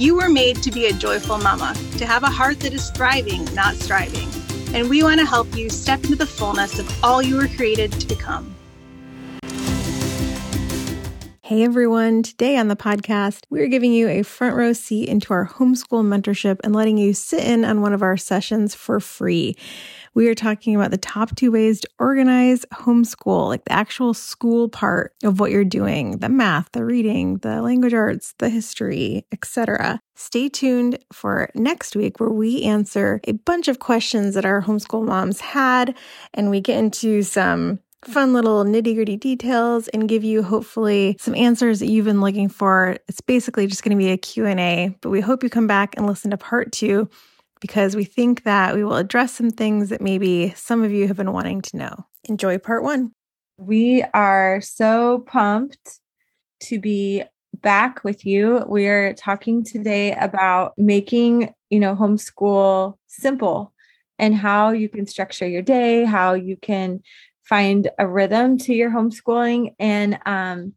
You were made to be a joyful mama, to have a heart that is thriving, not striving. And we want to help you step into the fullness of all you were created to become. Hey everyone, today on the podcast, we're giving you a front row seat into our homeschool mentorship and letting you sit in on one of our sessions for free. We are talking about the top two ways to organize homeschool, like the actual school part of what you're doing, the math, the reading, the language arts, the history, etc. Stay tuned for next week where we answer a bunch of questions that our homeschool moms had and we get into some fun little nitty gritty details and give you hopefully some answers that you've been looking for. It's basically just going to be a Q&A, but we hope you come back and listen to part two because we think that we will address some things that maybe some of you have been wanting to know. Enjoy part one. We are so pumped to be back with you. We're talking today about making, you know, homeschool simple and how you can structure your day, how you can find a rhythm to your homeschooling. And um,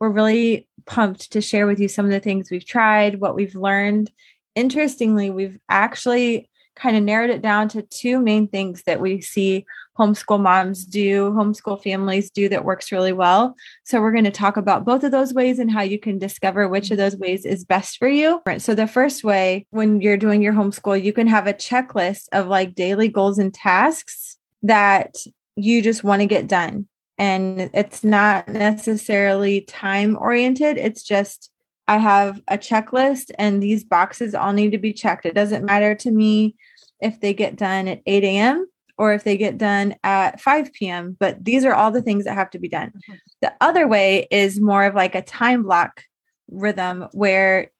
we're really pumped to share with you some of the things we've tried, what we've learned. Interestingly, we've actually kind of narrowed it down to two main things that we see homeschool moms do, homeschool families do that works really well. So we're going to talk about both of those ways and how you can discover which of those ways is best for you. So the first way when you're doing your homeschool, you can have a checklist of like daily goals and tasks that you just want to get done. And it's not necessarily time oriented. It's just, I have a checklist and these boxes all need to be checked. It doesn't matter to me if they get done at 8 a.m. or if they get done at 5 p.m., but these are all the things that have to be done. Mm-hmm. The other way is more of like a time block rhythm where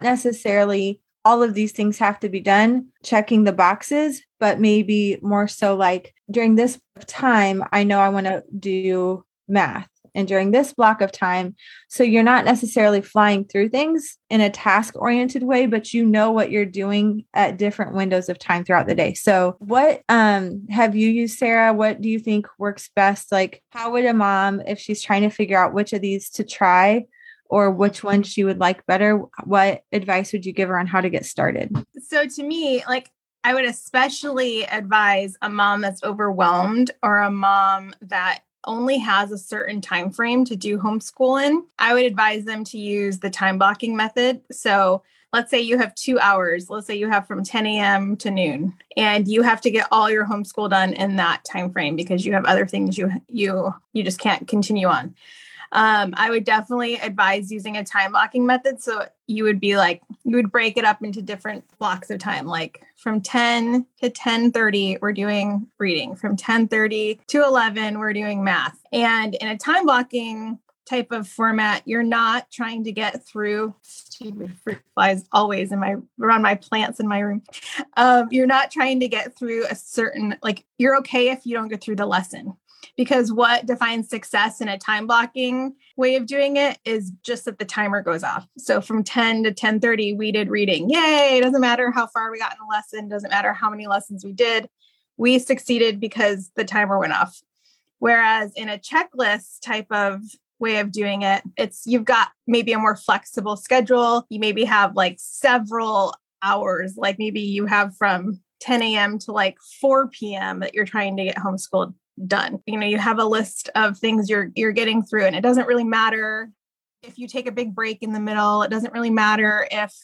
necessarily all of these things have to be done, checking the boxes, but maybe more so like during this time, I know I want to do math. And during this block of time, so you're not necessarily flying through things in a task oriented way, but you know what you're doing at different windows of time throughout the day. So, what um, have you used, Sara? What do you think works best? Like, how would a mom, if she's trying to figure out which of these to try, or which one she would like better, what advice would you give her on how to get started? So, to me, like I would especially advise a mom that's overwhelmed or a mom that only has a certain time frame to do homeschooling. I would advise them to use the time blocking method. So, let's say you have two hours let's say you have from 10 a.m to noon and you have to get all your homeschool done in that time frame because you have other things you you you just can't continue on um, I would definitely advise using a time blocking method. So you would be like, you would break it up into different blocks of time, like from 10 to 10:30 we're doing reading, from 10:30 to 11 we're doing math. And in a time blocking type of format, you're not trying to get through stupid fruit flies always in my around my plants in my room. Um, you're not trying to get through a certain like you're okay if you don't get through the lesson because what defines success in a time blocking way of doing it is just that the timer goes off. So from 10 to 10:30 we did reading. Yay, it doesn't matter how far we got in a lesson, doesn't matter how many lessons we did. We succeeded because the timer went off. Whereas in a checklist type of way of doing it, it's you've got maybe a more flexible schedule. You maybe have like several hours, like maybe you have from 10 a.m. to like 4 p.m. that you're trying to get homeschooled done. You know, you have a list of things you're you're getting through and it doesn't really matter if you take a big break in the middle. It doesn't really matter if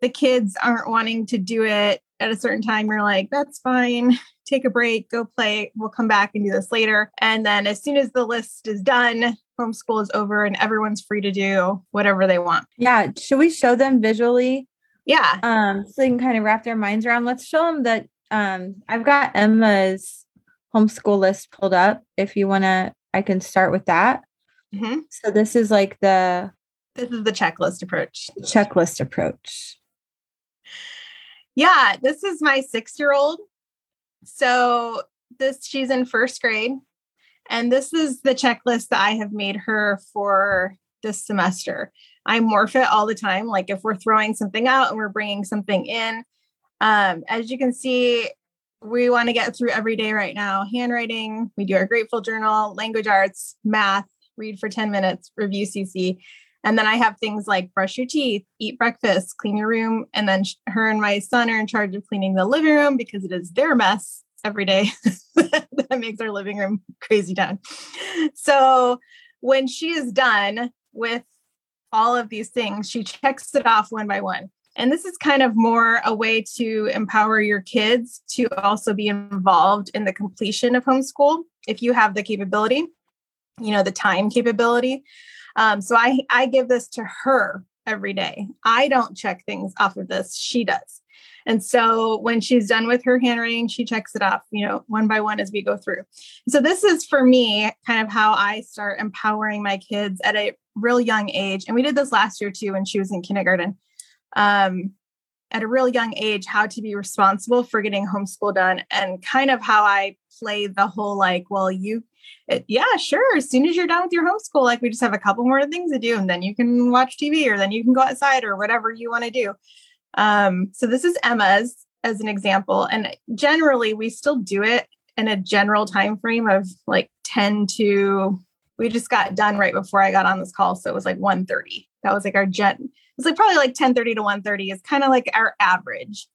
the kids aren't wanting to do it at a certain time. You're like, that's fine. take a break, go play. We'll come back and do this later. And then as soon as the list is done, homeschool is over and everyone's free to do whatever they want. Yeah. Should we show them visually? Yeah. Um, so they can kind of wrap their minds around. Let's show them that um I've got Emma's homeschool list pulled up. If you want to, I can start with that. Mm-hmm. So this is like the this is the checklist approach. Checklist approach. Yeah, this is my six year old. So this she's in first grade. And this is the checklist that I have made her for this semester. I morph it all the time. Like if we're throwing something out and we're bringing something in, um, as you can see, we want to get through every day right now handwriting, we do our grateful journal, language arts, math, read for 10 minutes, review CC. And then I have things like brush your teeth, eat breakfast, clean your room. And then her and my son are in charge of cleaning the living room because it is their mess every day that makes our living room crazy town. So when she is done with all of these things, she checks it off one by one. And this is kind of more a way to empower your kids to also be involved in the completion of homeschool if you have the capability, you know, the time capability. Um, so I, I give this to her every day. I don't check things off of this, she does. And so when she's done with her handwriting, she checks it off, you know, one by one as we go through. So this is for me kind of how I start empowering my kids at a real young age. And we did this last year too when she was in kindergarten um, at a real young age how to be responsible for getting homeschool done and kind of how I play the whole like, well, you, it, yeah, sure. As soon as you're done with your homeschool, like we just have a couple more things to do and then you can watch TV or then you can go outside or whatever you want to do. Um, so this is Emma's as an example. And generally we still do it in a general time frame of like 10 to we just got done right before I got on this call. So it was like 1 30. That was like our gen it's like probably like 10 30 to 1 30 is kind of like our average.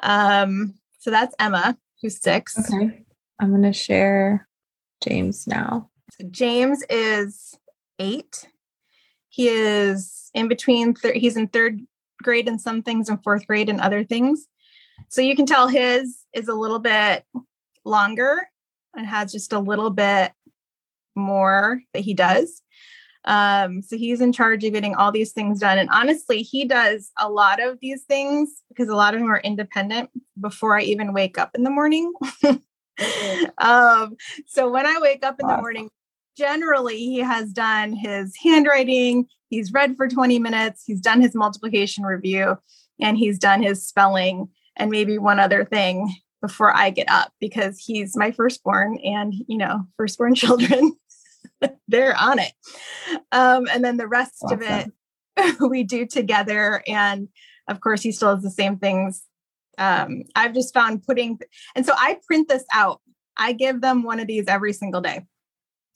Um, so that's Emma, who's six. Okay. I'm gonna share James now. So James is eight. He is in between, thir- he's in third grade in some things and fourth grade in other things. So you can tell his is a little bit longer and has just a little bit more that he does. Um, so he's in charge of getting all these things done. And honestly, he does a lot of these things because a lot of them are independent before I even wake up in the morning. um, so when I wake up in the morning, generally he has done his handwriting, he's read for 20 minutes, he's done his multiplication review, and he's done his spelling and maybe one other thing before I get up because he's my firstborn and you know, firstborn children they're on it. Um, and then the rest awesome. of it we do together. And of course, he still has the same things. Um, I've just found putting, and so I print this out. I give them one of these every single day.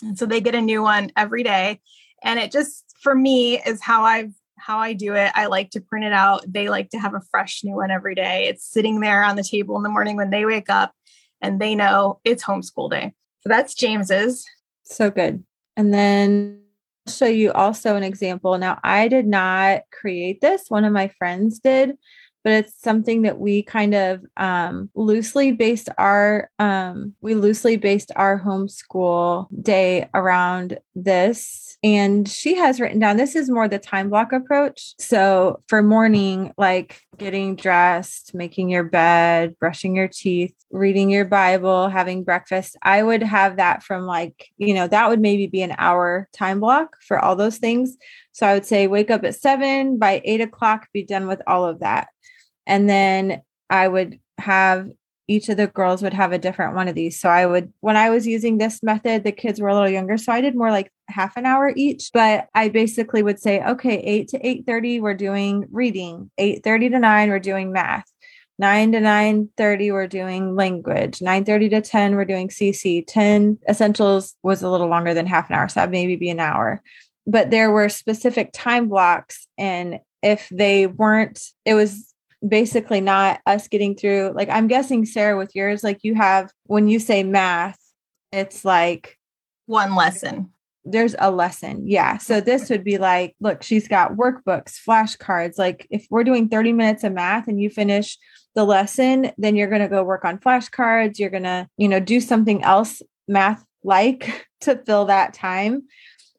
And so they get a new one every day. And it just, for me, is how I've how I do it. I like to print it out. They like to have a fresh new one every day. It's sitting there on the table in the morning when they wake up and they know it's homeschool day. So that's James's. So good. And then I'll show you also an example. Now, I did not create this, one of my friends did, but it's something that we kind of um, loosely based our um, we loosely based our homeschool day around this. And she has written down this is more the time block approach. So for morning like getting dressed making your bed brushing your teeth reading your bible having breakfast. I would have that from like you know that would maybe be an hour time block for all those things. So i would say wake up at seven by eight o'clock be done with all of that. And then I would have each of the girls would have a different one of these. So I would, when I was using this method, the kids were a little younger. So I did more like half an hour each, but I basically would say, okay, eight to 8.30, we're doing reading, 8.30 to nine, we're doing math. 9 to 9.30 we're doing language 9.30 to 10 we're doing cc 10 essentials was a little longer than half an hour so that maybe be an hour but there were specific time blocks and if they weren't it was basically not us getting through like i'm guessing sara with yours like you have when you say math it's like one lesson there's a lesson yeah so this would be like look she's got workbooks flashcards like if we're doing 30 minutes of math and you finish the lesson, then you're going to go work on flashcards. You're going to, you know, do something else math like to fill that time.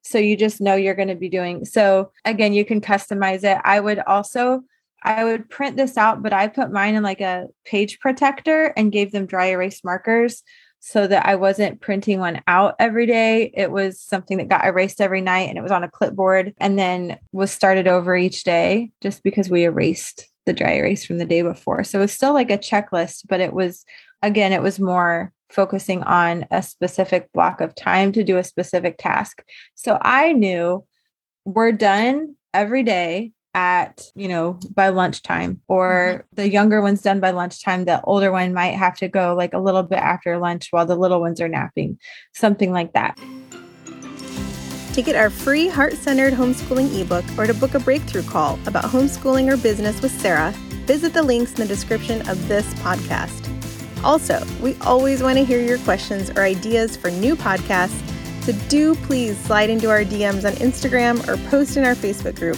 So you just know you're going to be doing. So again, you can customize it. I would also I would print this out, but I put mine in like a page protector and gave them dry erase markers so that I wasn't printing one out every day. It was something that got erased every night and it was on a clipboard and then was started over each day just because we erased the dry erase from the day before. So it was still like a checklist, but it was, again, it was more focusing on a specific block of time to do a specific task. So I knew we're done every day at you know by lunchtime or mm-hmm. the younger one's done by lunchtime the older one might have to go like a little bit after lunch while the little ones are napping something like that to get our free heart-centered homeschooling ebook or to book a breakthrough call about homeschooling or business with sara visit the links in the description of this podcast also we always want to hear your questions or ideas for new podcasts so do please slide into our DMs on Instagram or post in our Facebook group.